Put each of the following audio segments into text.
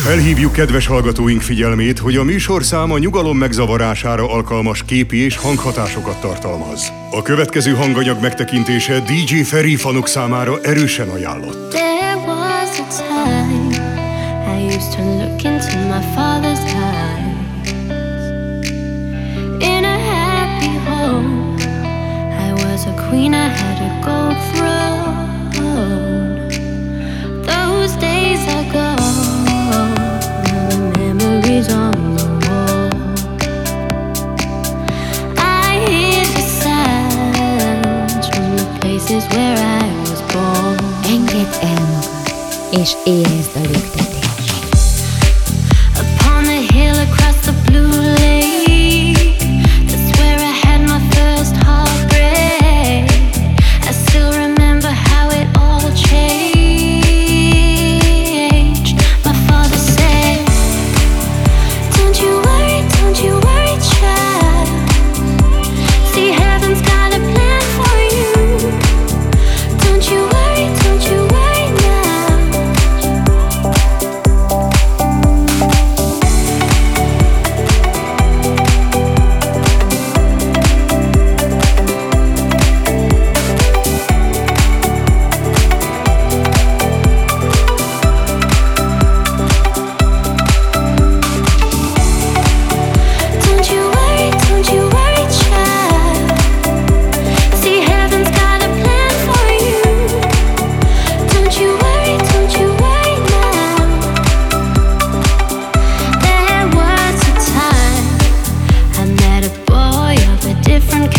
Felhívjuk kedves hallgatóink figyelmét, hogy a műsor száma nyugalom megzavarására alkalmas képi és hanghatásokat tartalmaz. A következő hanganyag megtekintése DJ Feri fanok számára erősen ajánlott. Queen, I had a is where I was born. Engedd el magad, és érezd a lüktet.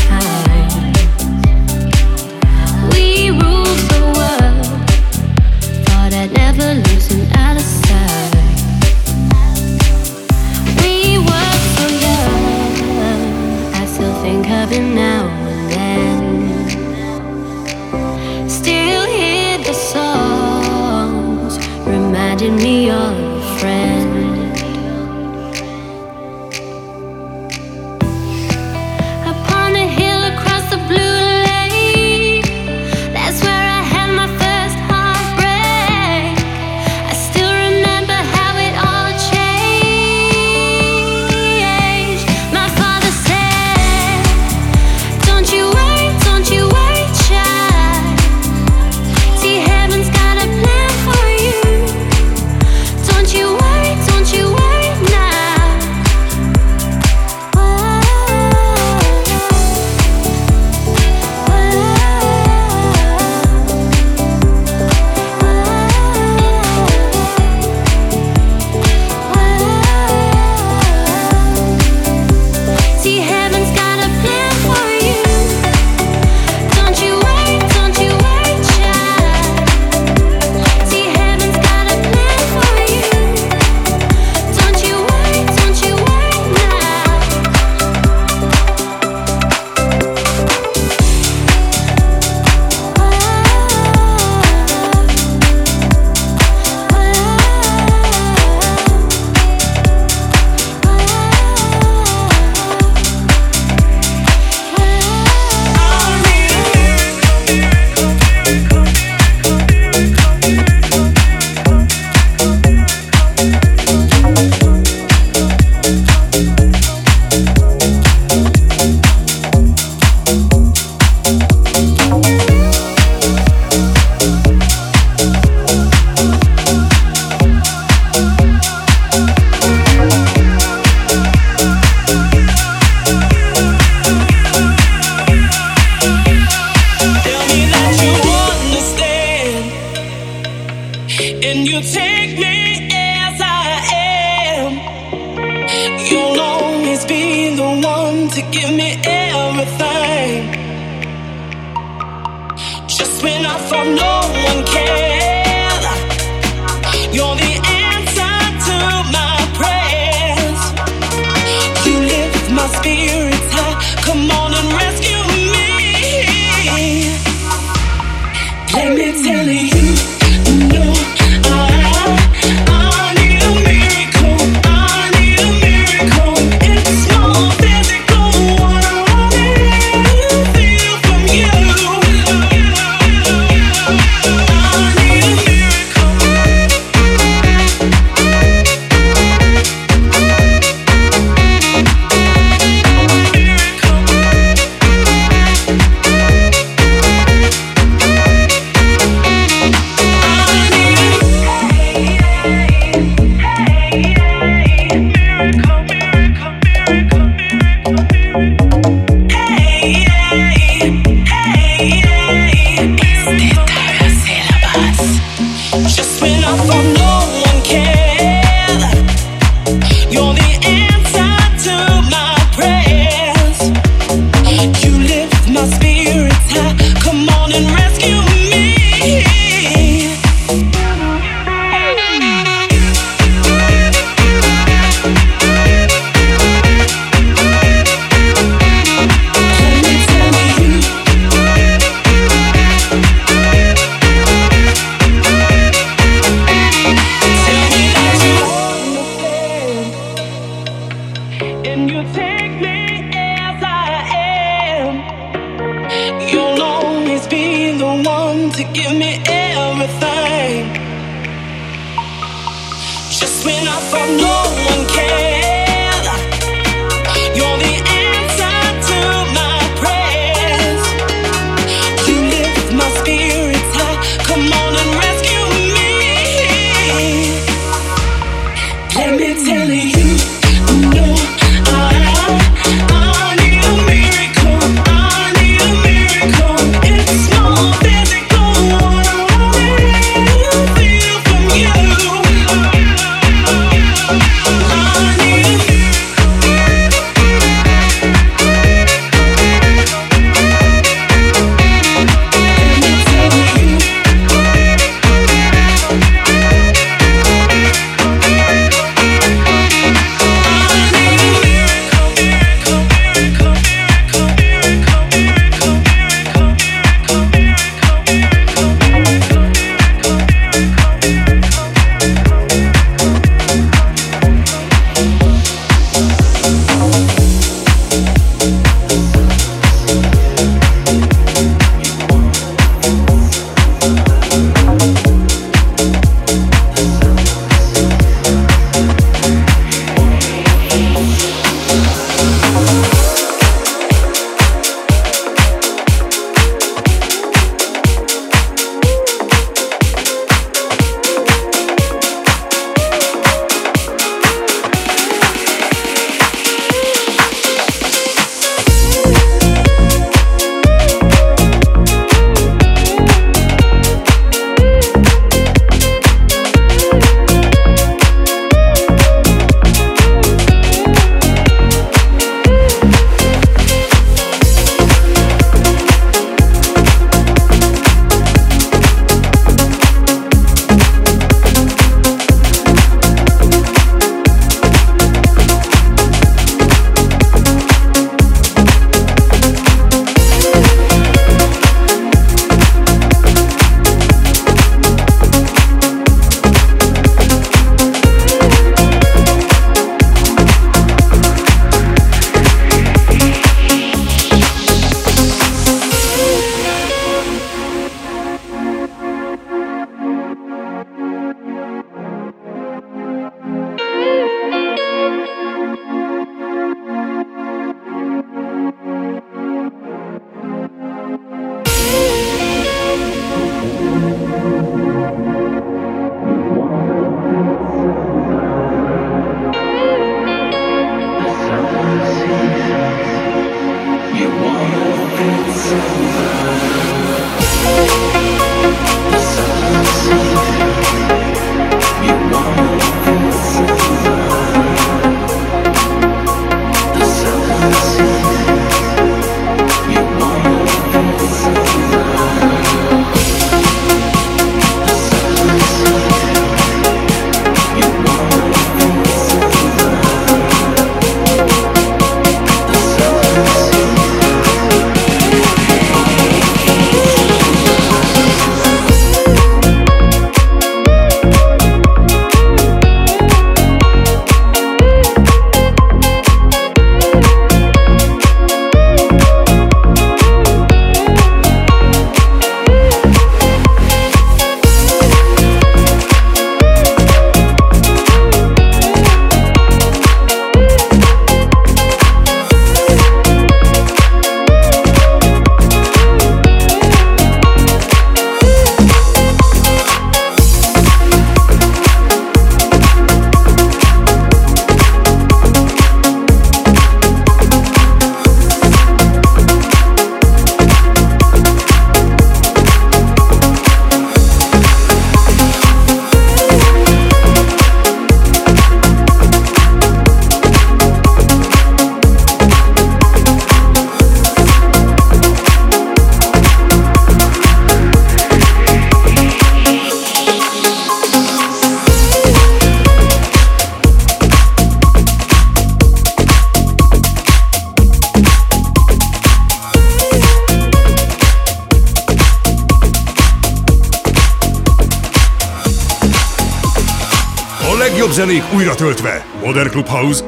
high.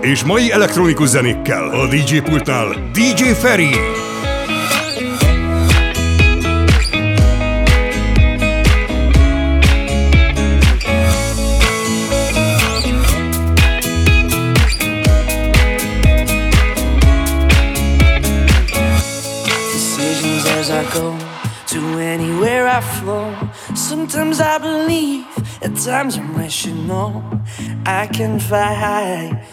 és mai elektronikus zenékkel a DJ pultnál DJ Feree. As I go to anywhere I flow. Sometimes I believe, at times I'm rational. I can fly high.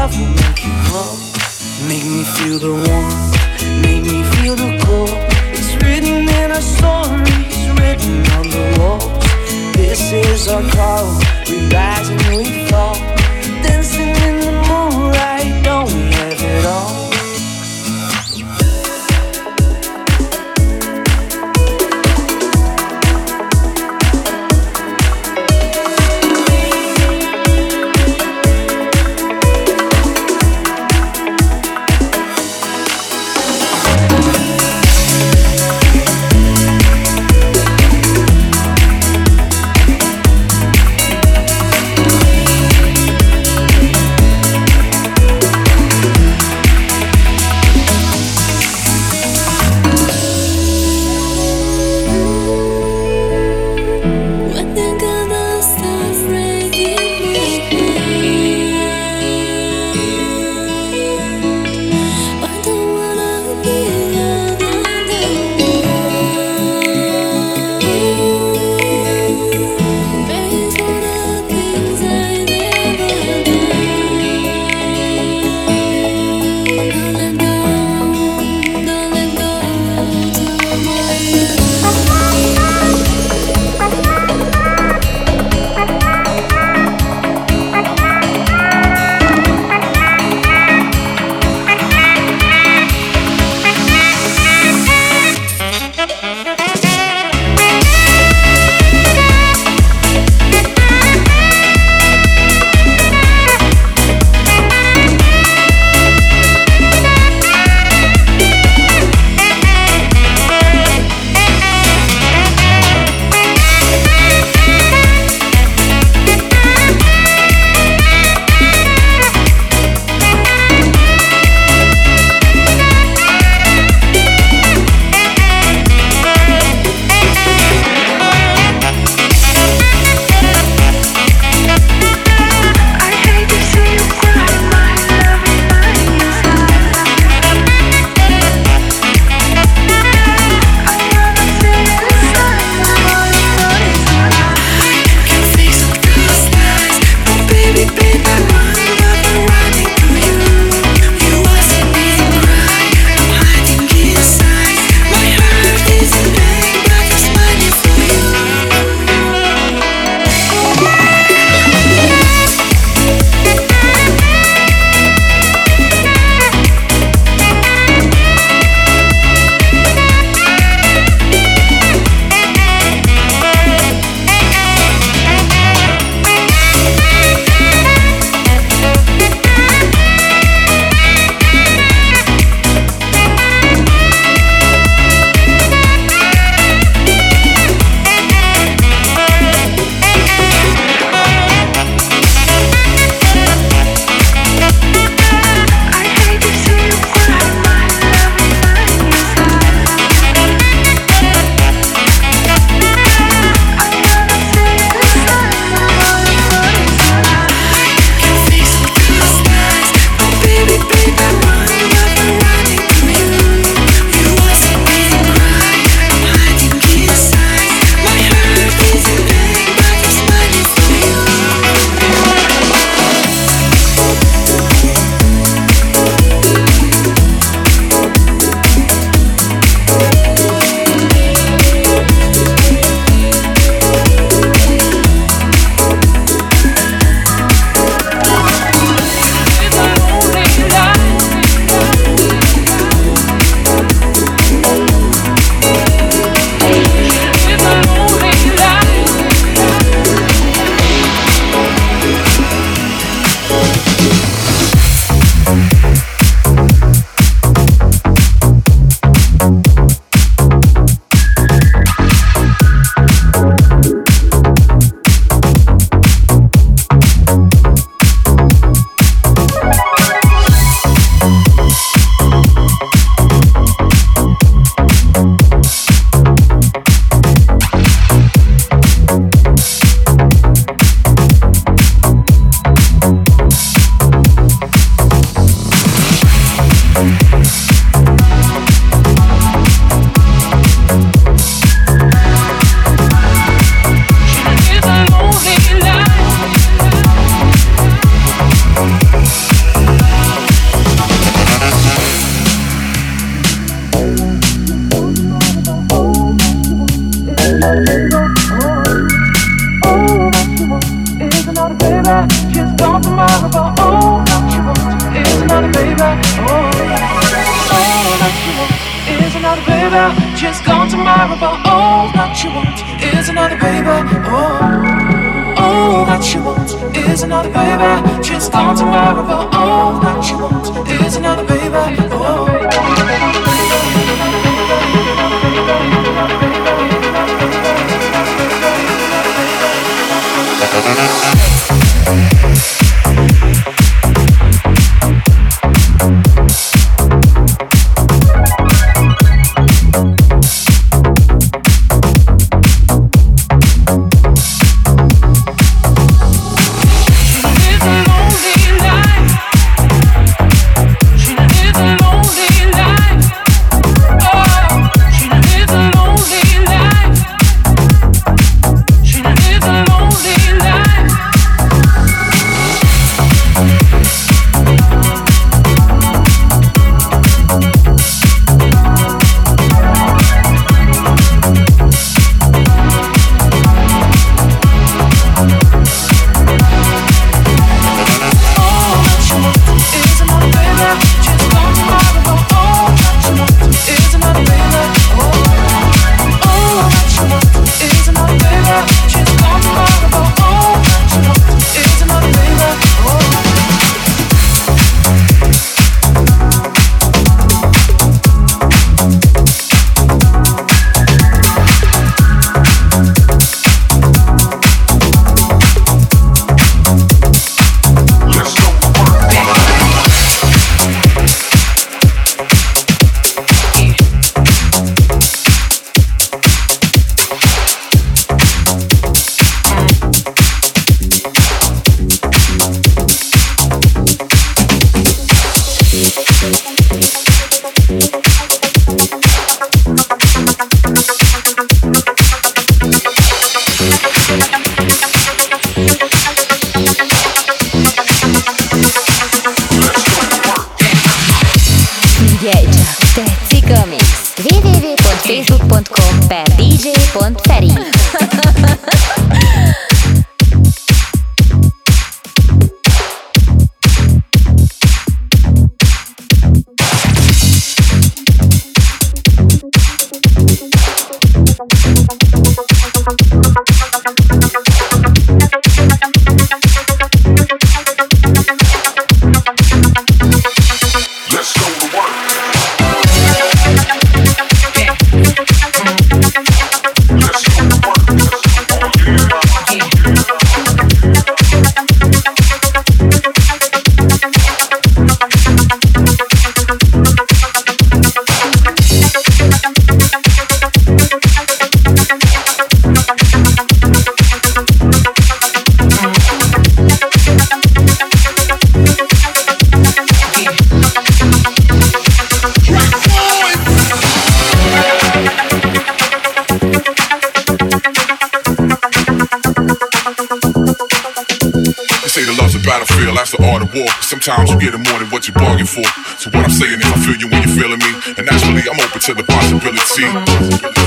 Love will make you. Make me feel the warmth, make me feel the cold. It's written in our stories, written on the walls. This is our call, we rise and we fall. Dancing in the moonlight, don't we have it all? Battlefield, that's the art of war. Sometimes you get more than what you bargain for. So what I'm saying is I feel you when you're feeling me. And naturally I'm open to the possibility.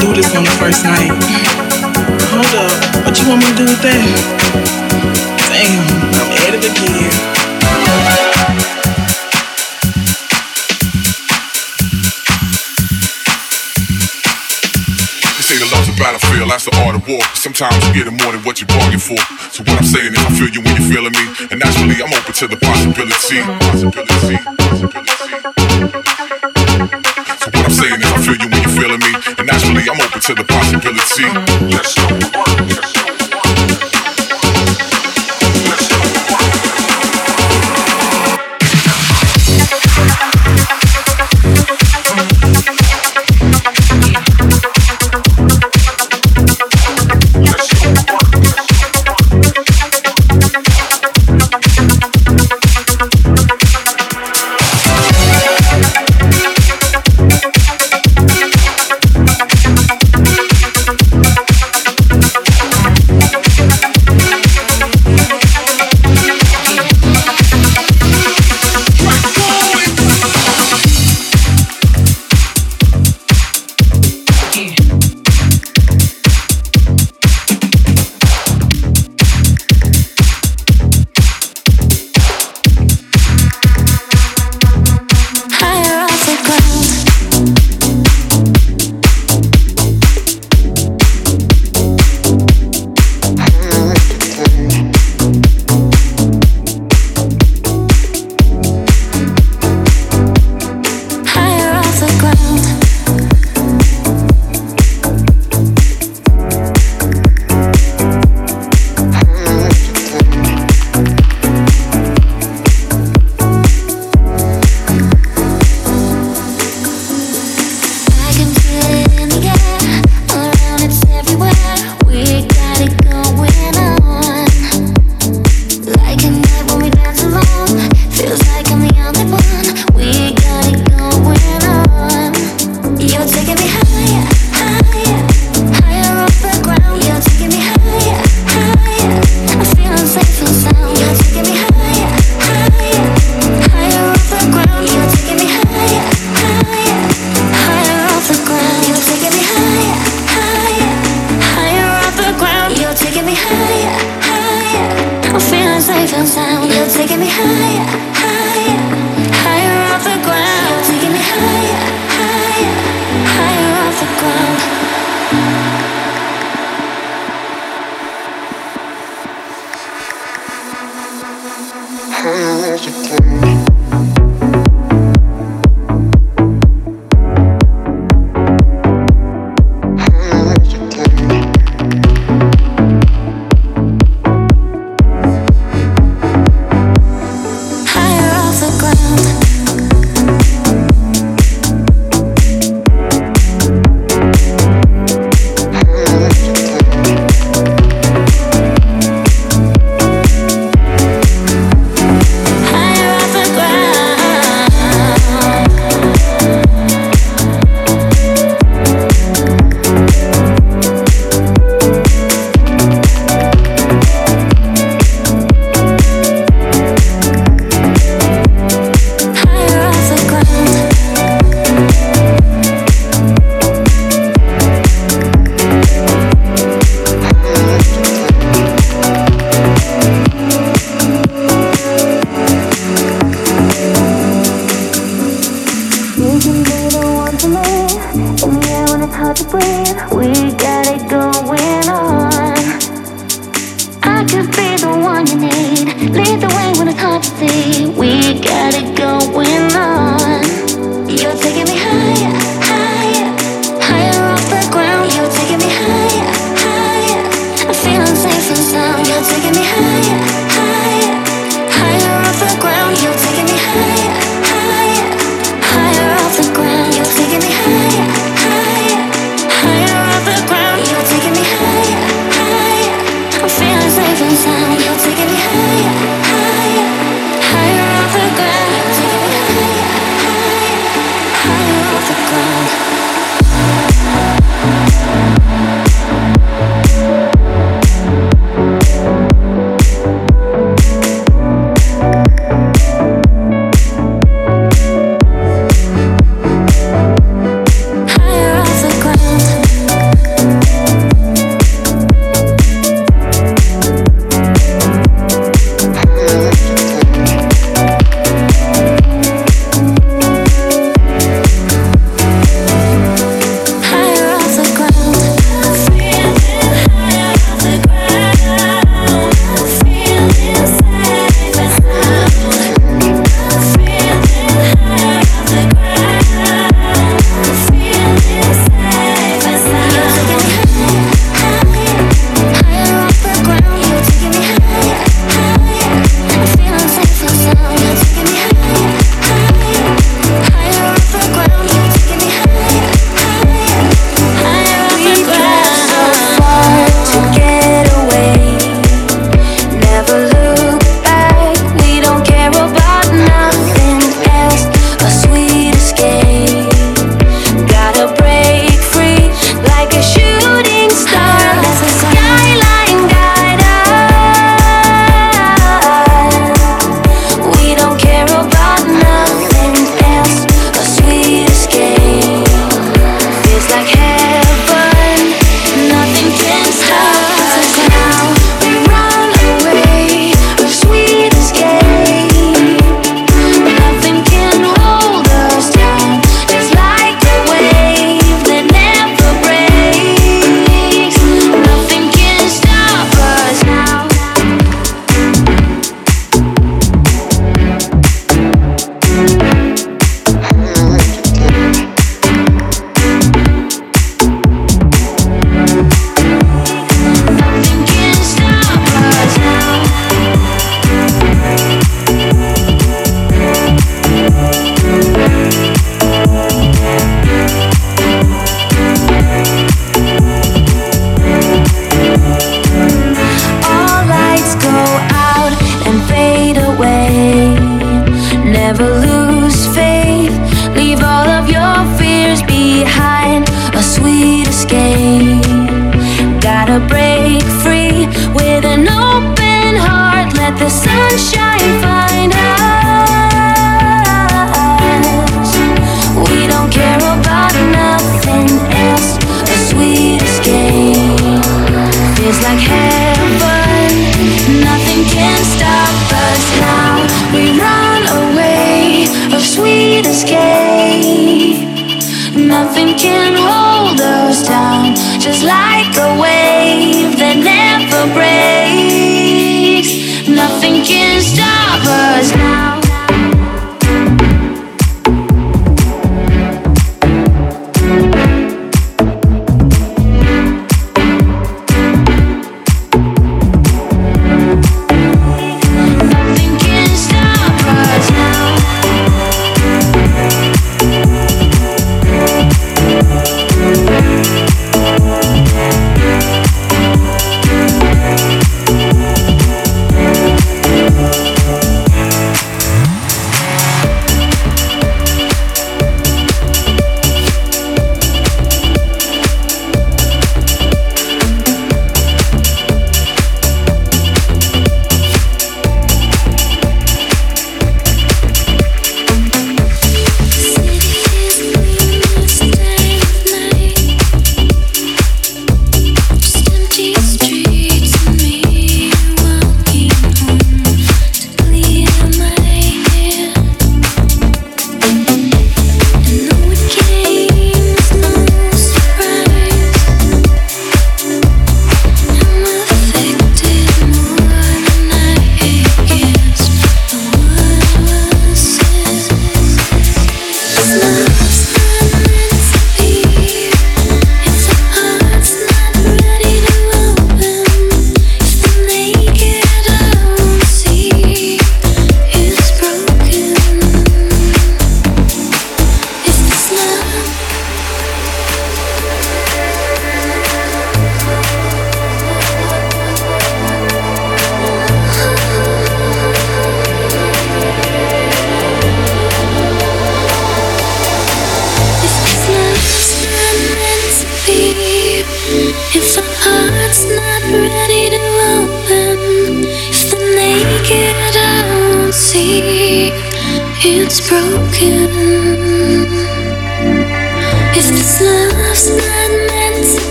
Do this on the first night. Hold up, what you want me to do with that? Damn, I'm at it again. Battlefield, that's the art of war. Sometimes you get more than what you bargain for. So what I'm saying is I feel you when you're feeling me. And naturally I'm open to the possibility. Possibility. So feeling me. And naturally I'm open to the possibility. Let's go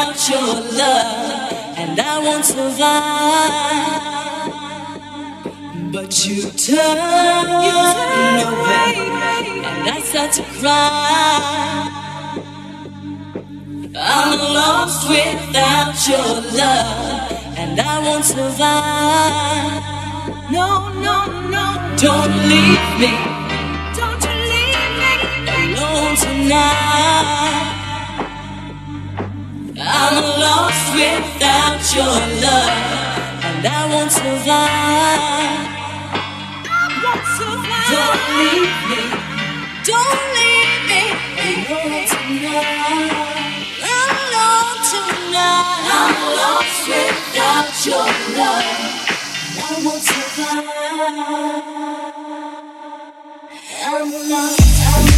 without your love and I won't survive. But you turn away and I start to cry. I'm lost without your love and I won't survive. No, no, no. Don't leave me. Don't you leave me alone tonight. I'm lost without your love, and I won't survive. Don't leave me. Don't leave me alone tonight. Alone tonight. I'm lost without your love. and I won't survive. I'm lost, I'm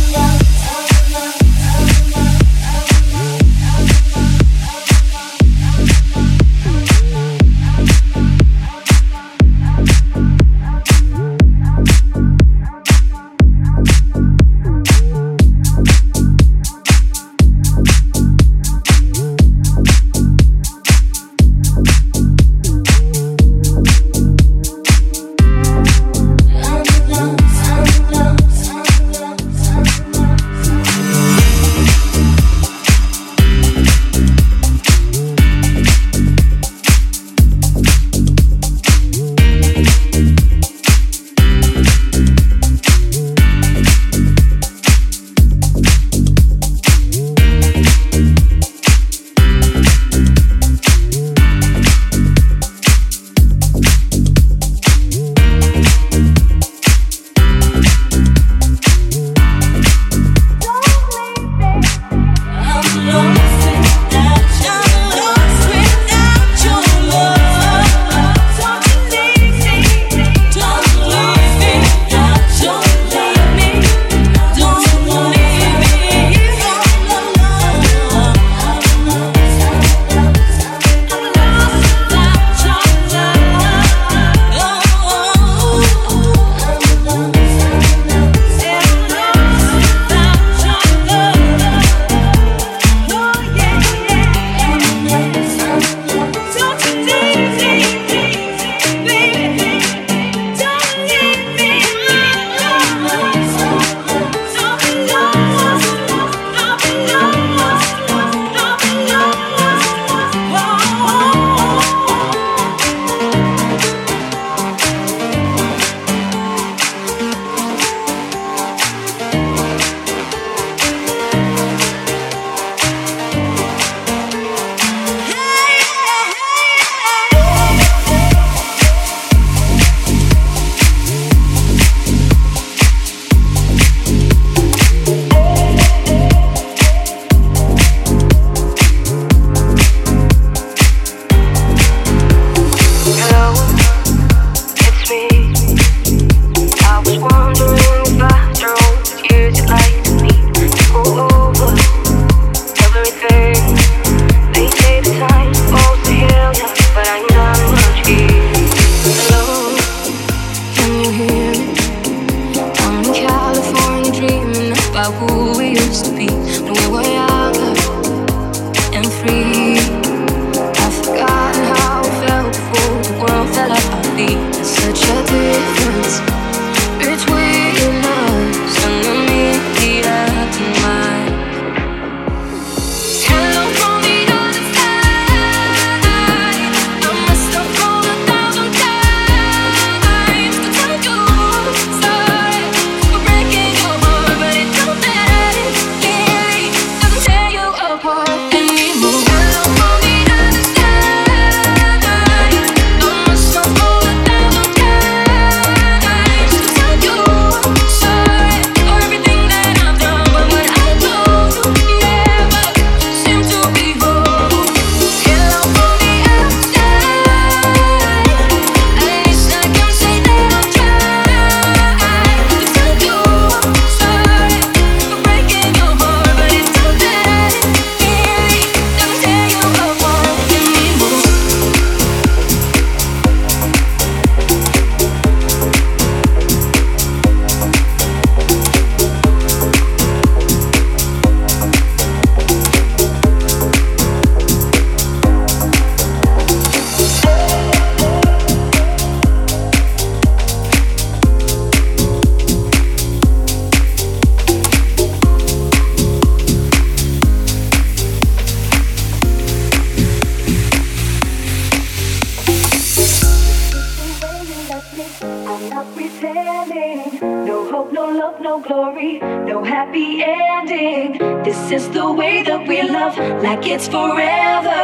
hope, no love, no glory, no happy ending. This is the way that we love, like it's forever.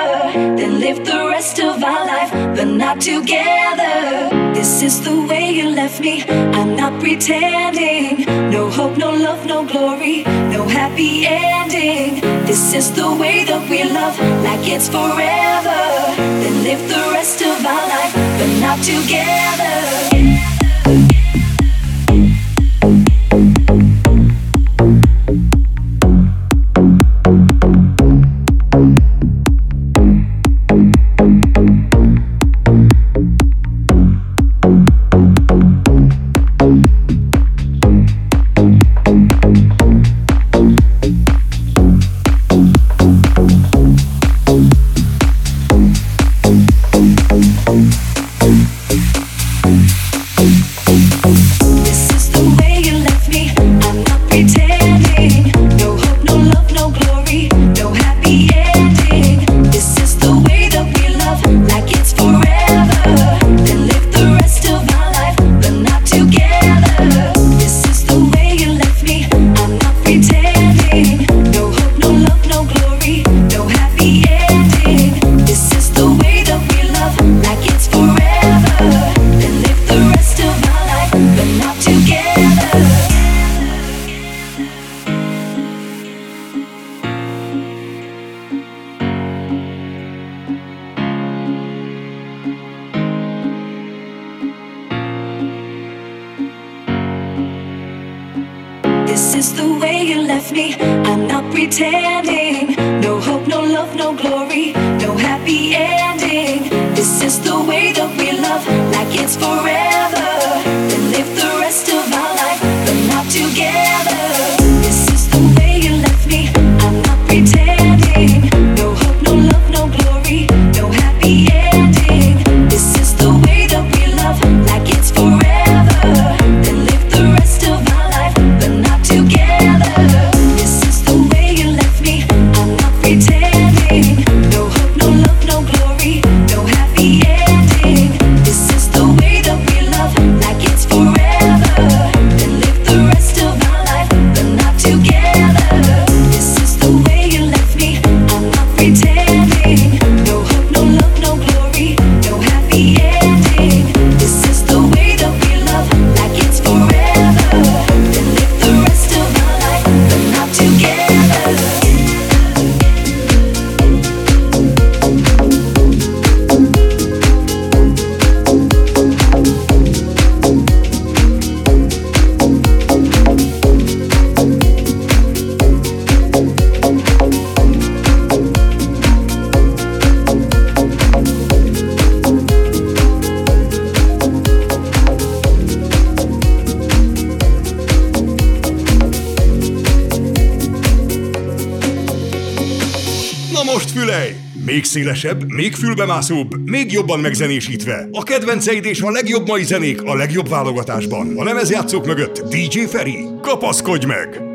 Then live the rest of our life, but not together. This is the way you left me, I'm not pretending. No hope, no love, no glory, no happy ending. This is the way that we love, like it's forever. Then live the rest of our life, but not together. This is the way you left me. I'm not pretending. No hope, no love, no glory, no happy ending. This is the way that we love, like it's forever. Then live szélesebb, még fülbemászóbb, még jobban megzenésítve. A kedvenceid és a legjobb mai zenék a legjobb válogatásban. A lemezjátszók mögött DJ Feri. Kapaszkodj meg!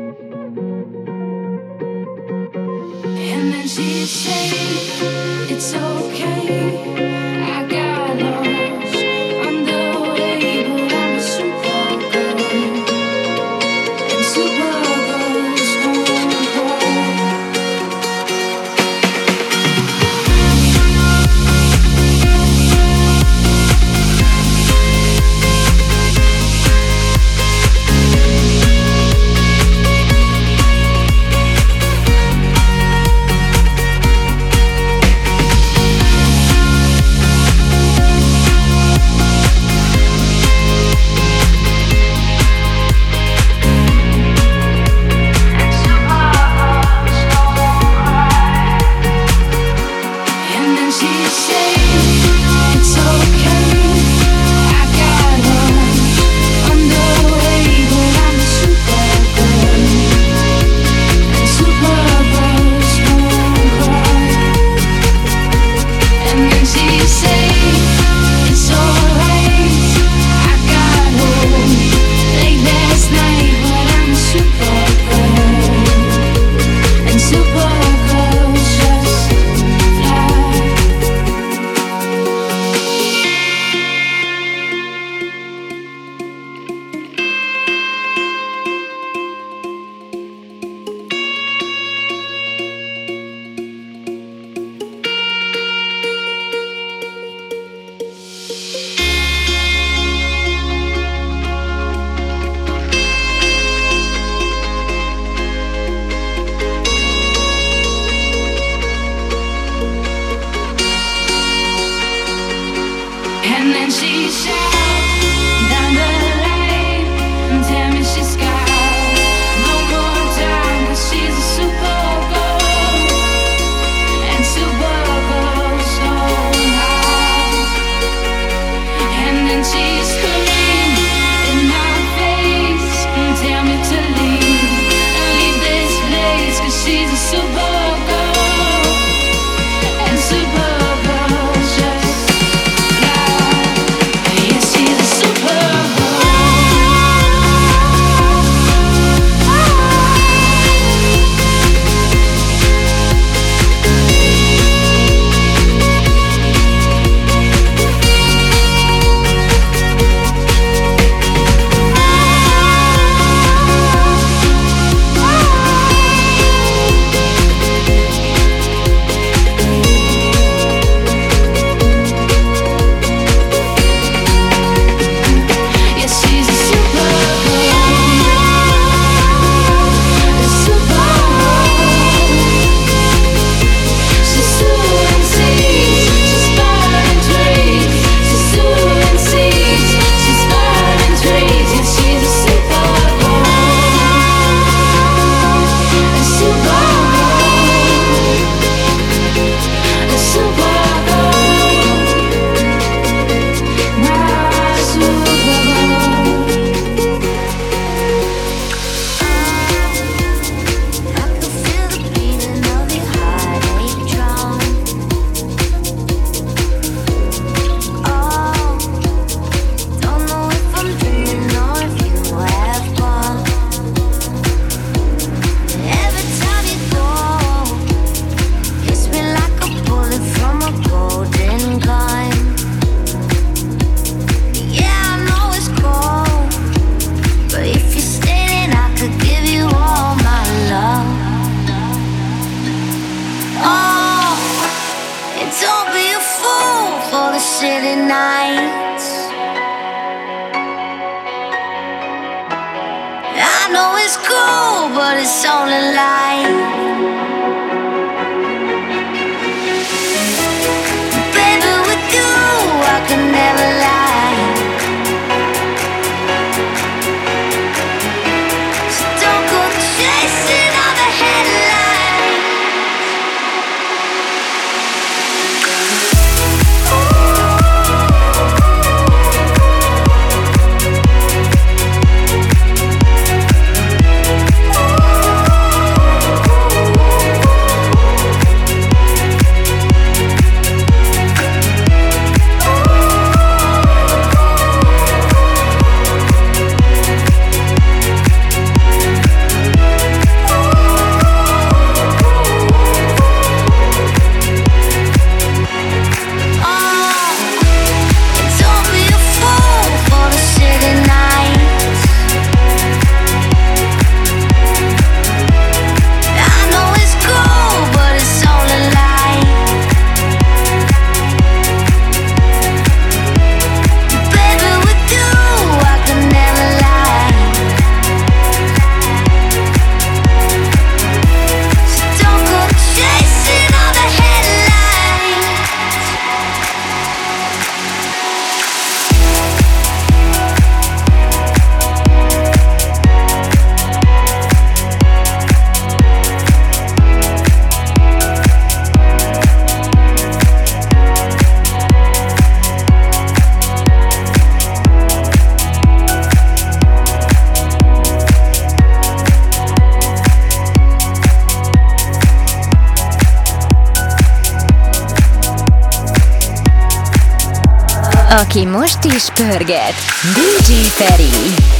Aki most is pörget, DJ Feri.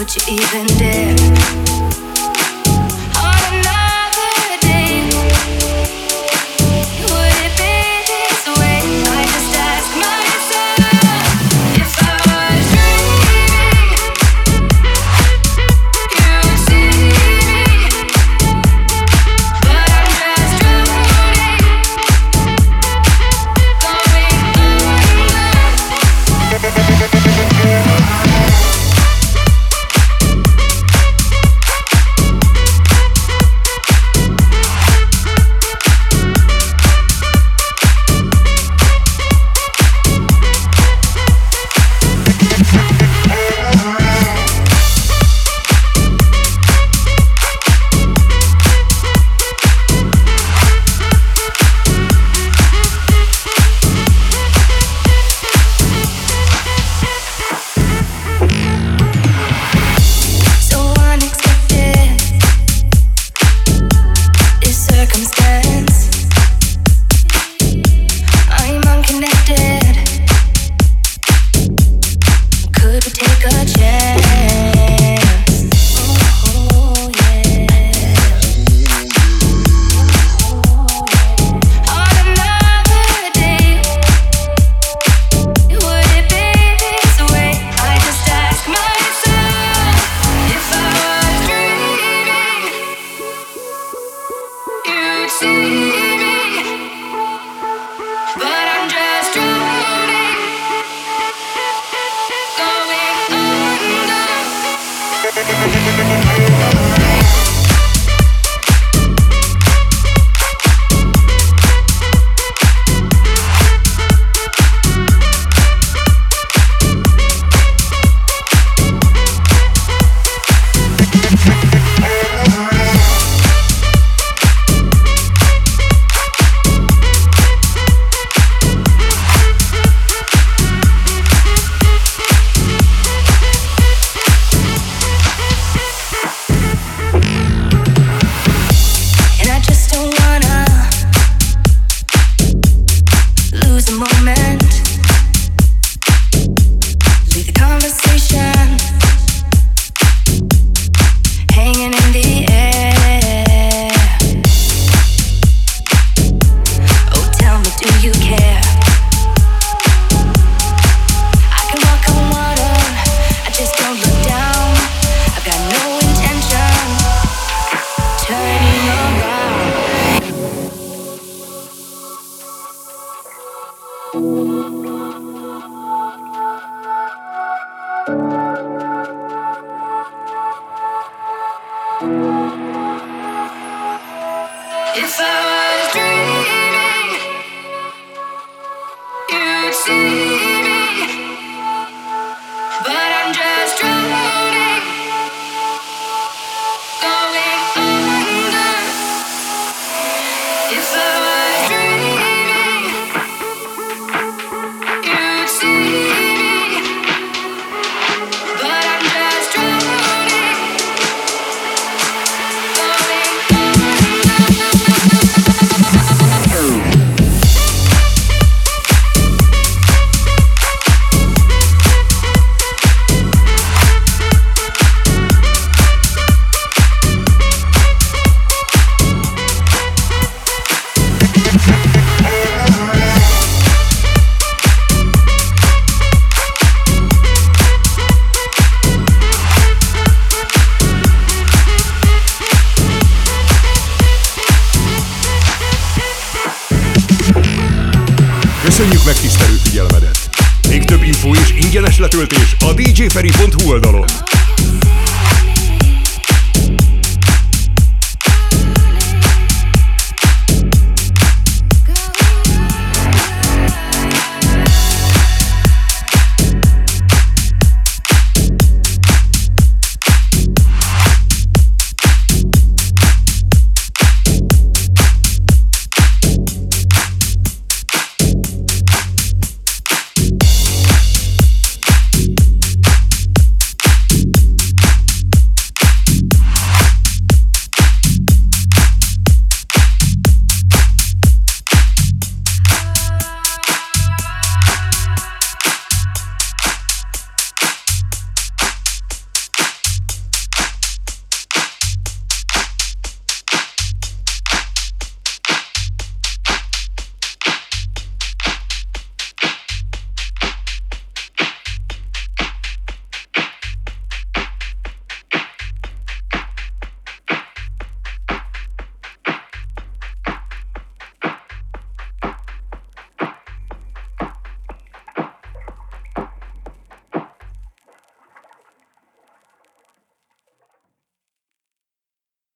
would you even dare?